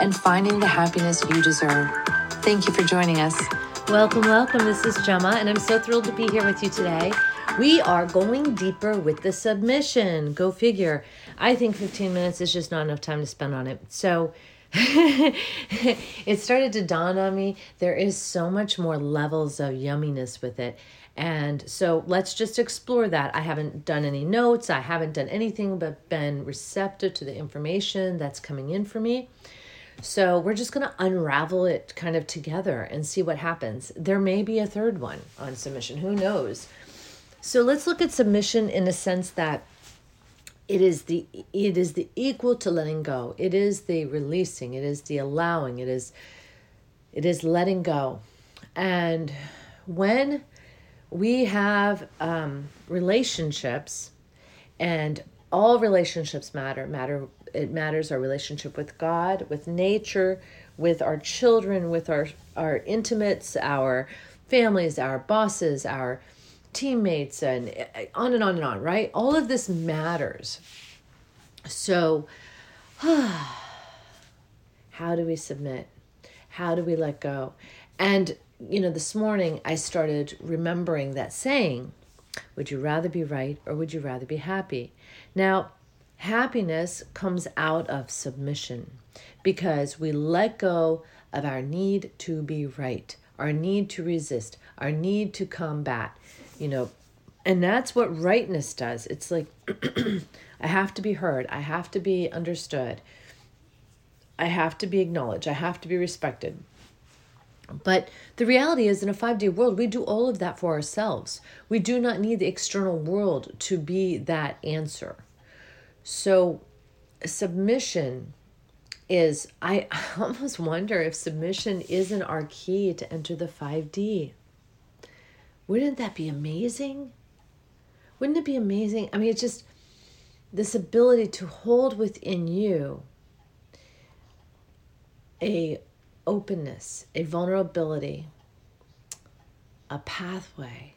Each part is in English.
and finding the happiness you deserve. Thank you for joining us. Welcome, welcome. This is Gemma, and I'm so thrilled to be here with you today. We are going deeper with the submission. Go figure. I think 15 minutes is just not enough time to spend on it. So, it started to dawn on me there is so much more levels of yumminess with it. And so let's just explore that. I haven't done any notes, I haven't done anything but been receptive to the information that's coming in for me. So we're just going to unravel it kind of together and see what happens. There may be a third one on submission, who knows? So let's look at submission in a sense that it is the it is the equal to letting go. It is the releasing, it is the allowing, it is it is letting go. And when we have um, relationships and all relationships matter matter it matters our relationship with god with nature with our children with our our intimates our families our bosses our teammates and uh, on and on and on right? All of this matters. So how do we submit? How do we let go? And you know this morning i started remembering that saying would you rather be right or would you rather be happy? Now Happiness comes out of submission because we let go of our need to be right, our need to resist, our need to combat, you know. And that's what rightness does. It's like, I have to be heard, I have to be understood, I have to be acknowledged, I have to be respected. But the reality is, in a 5D world, we do all of that for ourselves. We do not need the external world to be that answer. So, submission is, I almost wonder if submission isn't our key to enter the 5D. Wouldn't that be amazing? Wouldn't it be amazing? I mean, it's just this ability to hold within you a openness, a vulnerability, a pathway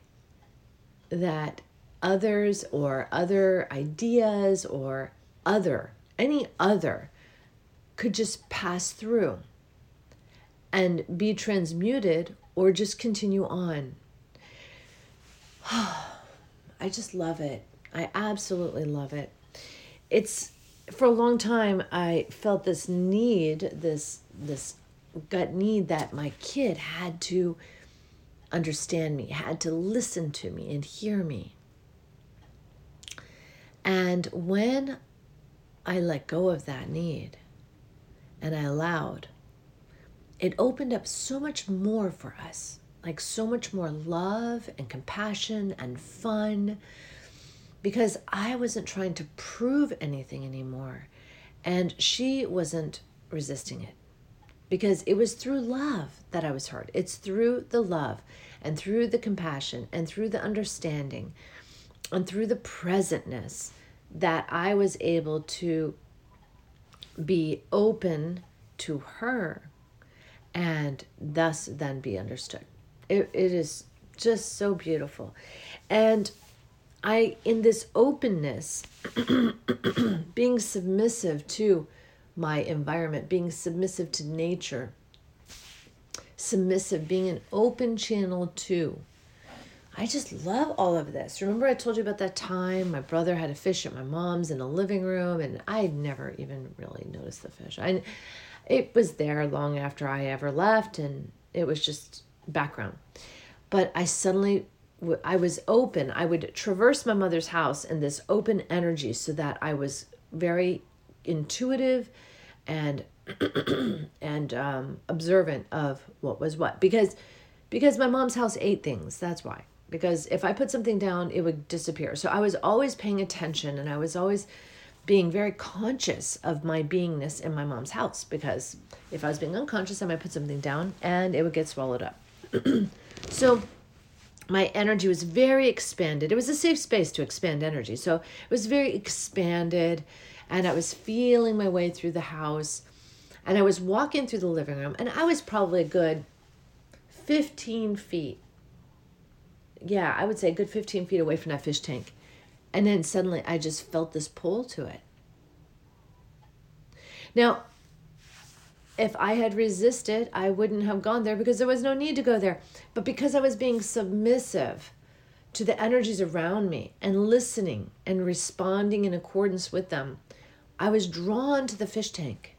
that others or other ideas or other, any other, could just pass through and be transmuted or just continue on. I just love it. I absolutely love it. It's for a long time I felt this need, this this gut need that my kid had to understand me, had to listen to me and hear me. And when I let go of that need and I allowed, it opened up so much more for us like so much more love and compassion and fun because I wasn't trying to prove anything anymore. And she wasn't resisting it because it was through love that I was hurt. It's through the love and through the compassion and through the understanding and through the presentness that I was able to be open to her and thus then be understood. It, it is just so beautiful. And I, in this openness, being submissive to my environment, being submissive to nature, submissive, being an open channel to I just love all of this. Remember, I told you about that time my brother had a fish at my mom's in the living room, and I never even really noticed the fish. I, it was there long after I ever left, and it was just background. But I suddenly, I was open. I would traverse my mother's house in this open energy, so that I was very intuitive and and um, observant of what was what because because my mom's house ate things. That's why because if I put something down, it would disappear. So I was always paying attention and I was always being very conscious of my beingness in my mom's house because if I was being unconscious, I might put something down and it would get swallowed up. so my energy was very expanded. It was a safe space to expand energy. So it was very expanded and I was feeling my way through the house and I was walking through the living room and I was probably a good 15 feet. Yeah, I would say a good 15 feet away from that fish tank. And then suddenly I just felt this pull to it. Now, if I had resisted, I wouldn't have gone there because there was no need to go there. But because I was being submissive to the energies around me and listening and responding in accordance with them, I was drawn to the fish tank.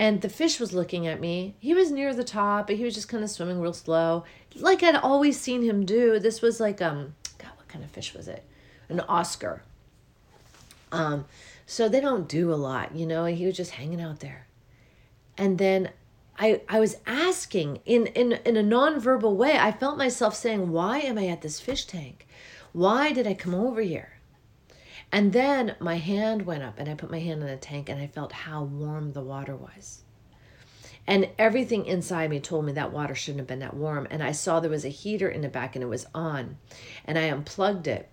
And the fish was looking at me. He was near the top, but he was just kind of swimming real slow, like I'd always seen him do. This was like um, God, what kind of fish was it? An Oscar. Um, so they don't do a lot, you know. He was just hanging out there, and then I I was asking in in in a nonverbal way. I felt myself saying, "Why am I at this fish tank? Why did I come over here?" And then my hand went up and I put my hand in the tank and I felt how warm the water was. And everything inside me told me that water shouldn't have been that warm. And I saw there was a heater in the back and it was on. And I unplugged it.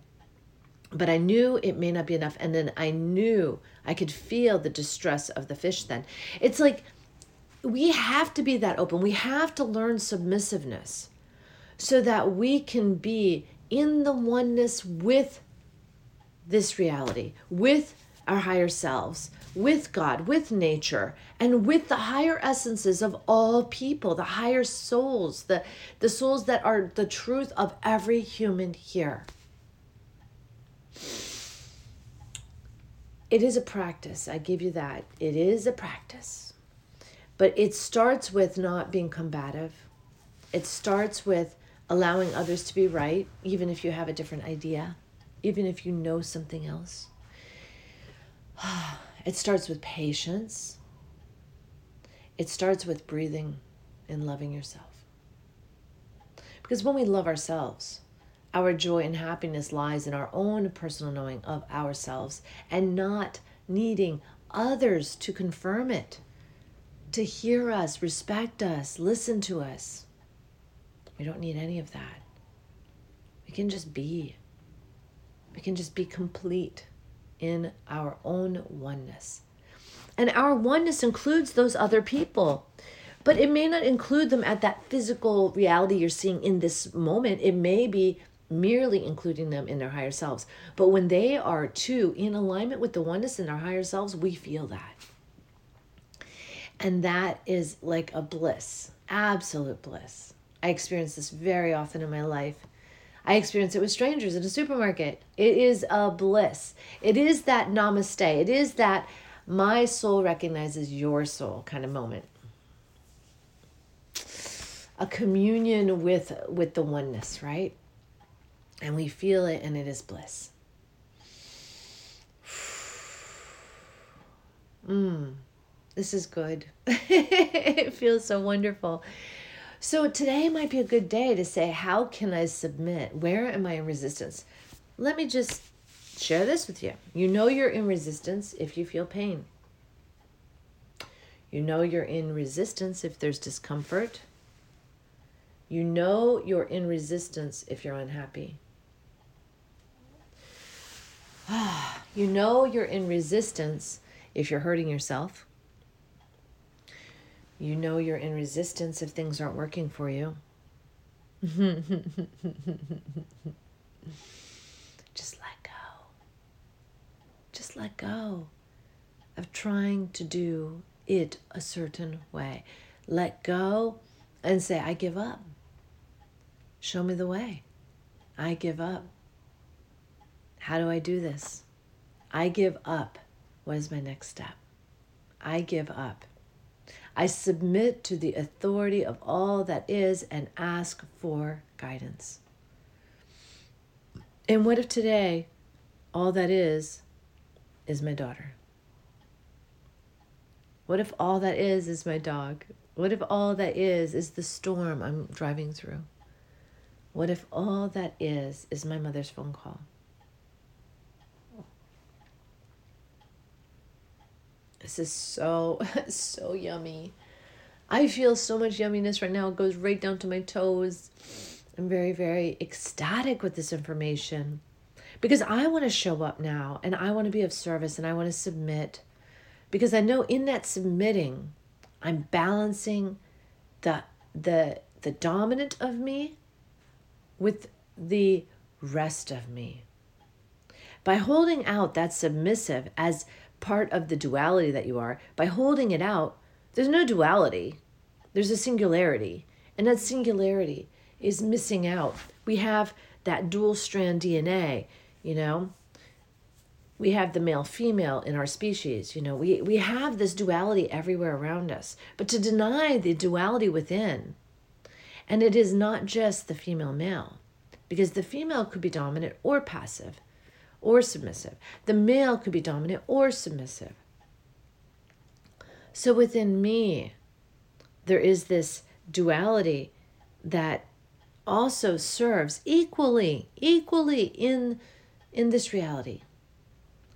But I knew it may not be enough. And then I knew I could feel the distress of the fish then. It's like we have to be that open. We have to learn submissiveness so that we can be in the oneness with this reality with our higher selves, with God, with nature, and with the higher essences of all people, the higher souls, the, the souls that are the truth of every human here. It is a practice. I give you that. It is a practice. But it starts with not being combative. It starts with allowing others to be right, even if you have a different idea even if you know something else. It starts with patience. It starts with breathing and loving yourself. Because when we love ourselves, our joy and happiness lies in our own personal knowing of ourselves and not needing others to confirm it, to hear us, respect us, listen to us. We don't need any of that. We can just be. We can just be complete in our own oneness. And our oneness includes those other people. But it may not include them at that physical reality you're seeing in this moment. It may be merely including them in their higher selves. But when they are too in alignment with the oneness in our higher selves, we feel that. And that is like a bliss, absolute bliss. I experience this very often in my life. I experience it with strangers in a supermarket. It is a bliss. It is that namaste. It is that my soul recognizes your soul kind of moment. A communion with with the oneness, right? And we feel it and it is bliss. Mmm, this is good. it feels so wonderful. So today might be a good day to say, How can I submit? Where am I in resistance? Let me just share this with you. You know you're in resistance if you feel pain. You know you're in resistance if there's discomfort. You know you're in resistance if you're unhappy. you know you're in resistance if you're hurting yourself. You know you're in resistance if things aren't working for you. Just let go. Just let go of trying to do it a certain way. Let go and say, I give up. Show me the way. I give up. How do I do this? I give up. What is my next step? I give up. I submit to the authority of all that is and ask for guidance. And what if today all that is is my daughter? What if all that is is my dog? What if all that is is the storm I'm driving through? What if all that is is my mother's phone call? This is so, so yummy. I feel so much yumminess right now. It goes right down to my toes. I'm very, very ecstatic with this information because I want to show up now and I want to be of service and I want to submit because I know in that submitting, I'm balancing the the the dominant of me with the rest of me. By holding out that submissive as part of the duality that you are, by holding it out, there's no duality, there's a singularity. And that singularity is missing out. We have that dual strand DNA, you know. We have the male female in our species, you know. We, we have this duality everywhere around us. But to deny the duality within, and it is not just the female male, because the female could be dominant or passive or submissive. The male could be dominant or submissive. So within me, there is this duality that also serves equally, equally in, in this reality.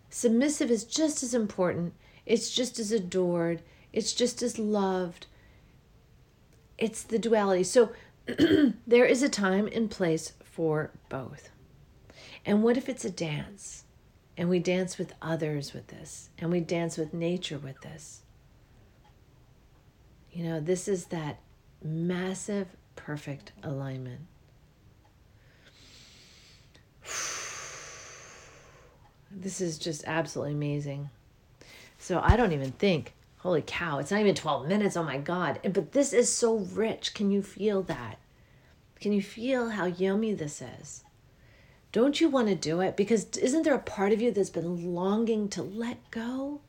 Submissive is just as important, it's just as adored, it's just as loved. It's the duality. So there is a time and place for both. And what if it's a dance? And we dance with others with this, and we dance with nature with this. You know, this is that massive, perfect alignment. This is just absolutely amazing. So I don't even think, holy cow, it's not even 12 minutes. Oh my God. But this is so rich. Can you feel that? Can you feel how yummy this is? Don't you want to do it? Because isn't there a part of you that's been longing to let go?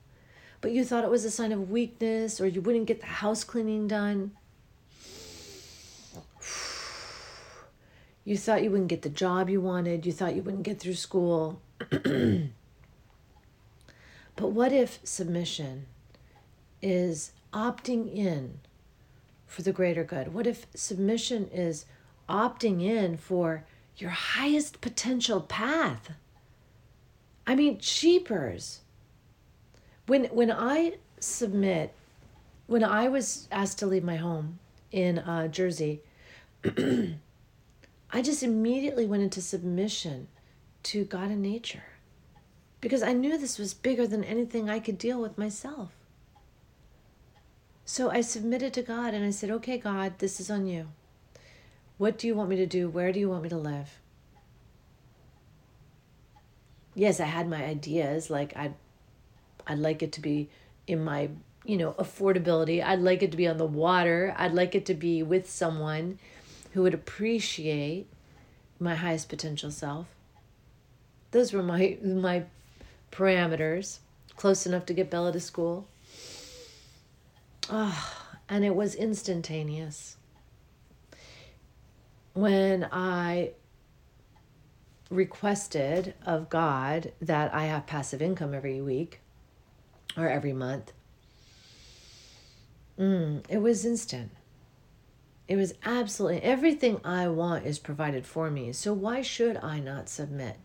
but you thought it was a sign of weakness or you wouldn't get the house cleaning done. You thought you wouldn't get the job you wanted. You thought you wouldn't get through school. but what if submission is opting in for the greater good? What if submission is opting in for your highest potential path? I mean, cheapers when when I submit, when I was asked to leave my home in uh, Jersey, I just immediately went into submission to God and nature because I knew this was bigger than anything I could deal with myself. So I submitted to God and I said, Okay, God, this is on you. What do you want me to do? Where do you want me to live? Yes, I had my ideas, like I'd I'd like it to be in my, you know, affordability. I'd like it to be on the water. I'd like it to be with someone who would appreciate my highest potential self. Those were my my parameters. Close enough to get Bella to school. Oh, and it was instantaneous. When I requested of God that I have passive income every week, or every month. Mm, it was instant. It was absolutely everything I want is provided for me. So why should I not submit?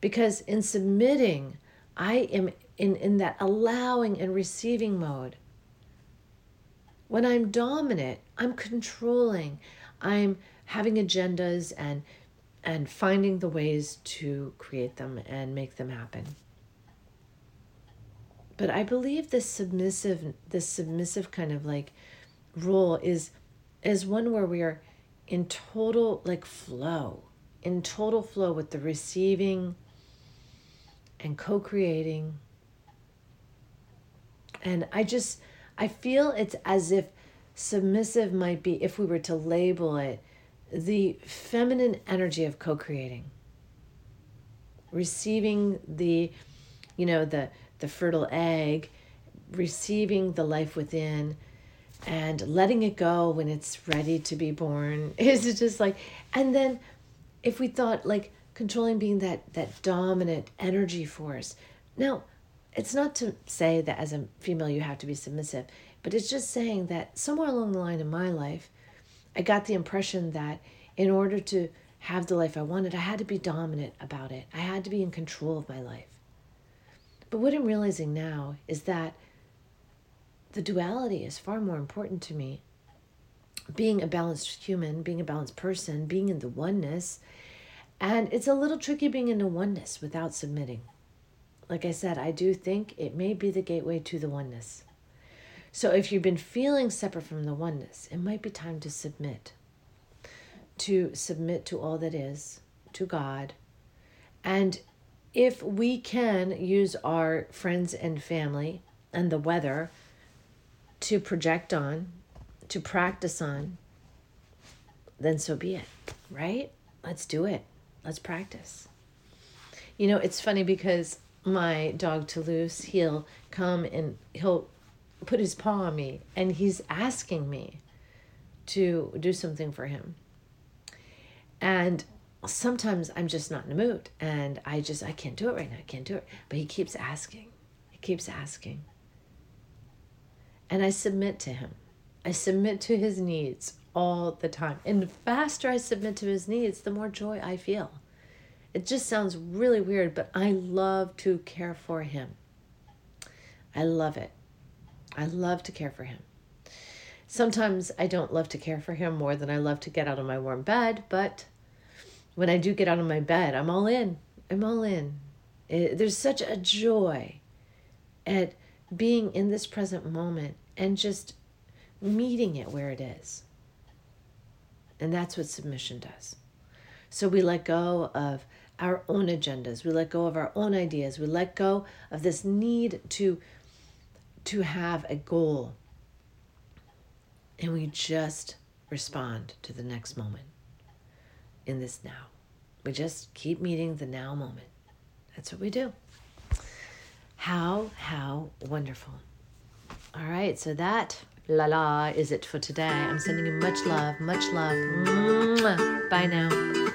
Because in submitting, I am in, in that allowing and receiving mode. When I'm dominant, I'm controlling. I'm having agendas and and finding the ways to create them and make them happen but I believe this submissive this submissive kind of like role is is one where we are in total like flow, in total flow with the receiving and co-creating. And I just I feel it's as if submissive might be if we were to label it the feminine energy of co-creating. Receiving the you know the the fertile egg, receiving the life within and letting it go when it's ready to be born is just like and then if we thought like controlling being that that dominant energy force now it's not to say that as a female you have to be submissive but it's just saying that somewhere along the line in my life i got the impression that in order to have the life i wanted i had to be dominant about it i had to be in control of my life but what I'm realizing now is that the duality is far more important to me. Being a balanced human, being a balanced person, being in the oneness. And it's a little tricky being in the oneness without submitting. Like I said, I do think it may be the gateway to the oneness. So if you've been feeling separate from the oneness, it might be time to submit. To submit to all that is, to God. And if we can use our friends and family and the weather to project on, to practice on, then so be it, right? Let's do it. Let's practice. You know, it's funny because my dog Toulouse, he'll come and he'll put his paw on me and he's asking me to do something for him. And sometimes I'm just not in the mood and I just I can't do it right now. I can't do it. But he keeps asking. He keeps asking. And I submit to him. I submit to his needs all the time. And the faster I submit to his needs, the more joy I feel. It just sounds really weird, but I love to care for him. I love it. I love to care for him. Sometimes I don't love to care for him more than I love to get out of my warm bed, but when I do get out of my bed, I'm all in. I'm all in. It, there's such a joy at being in this present moment and just meeting it where it is. And that's what submission does. So we let go of our own agendas, we let go of our own ideas, we let go of this need to to have a goal. And we just respond to the next moment in this now. We just keep meeting the now moment. That's what we do. How, how wonderful. All right, so that la la is it for today. I'm sending you much love, much love. Bye now.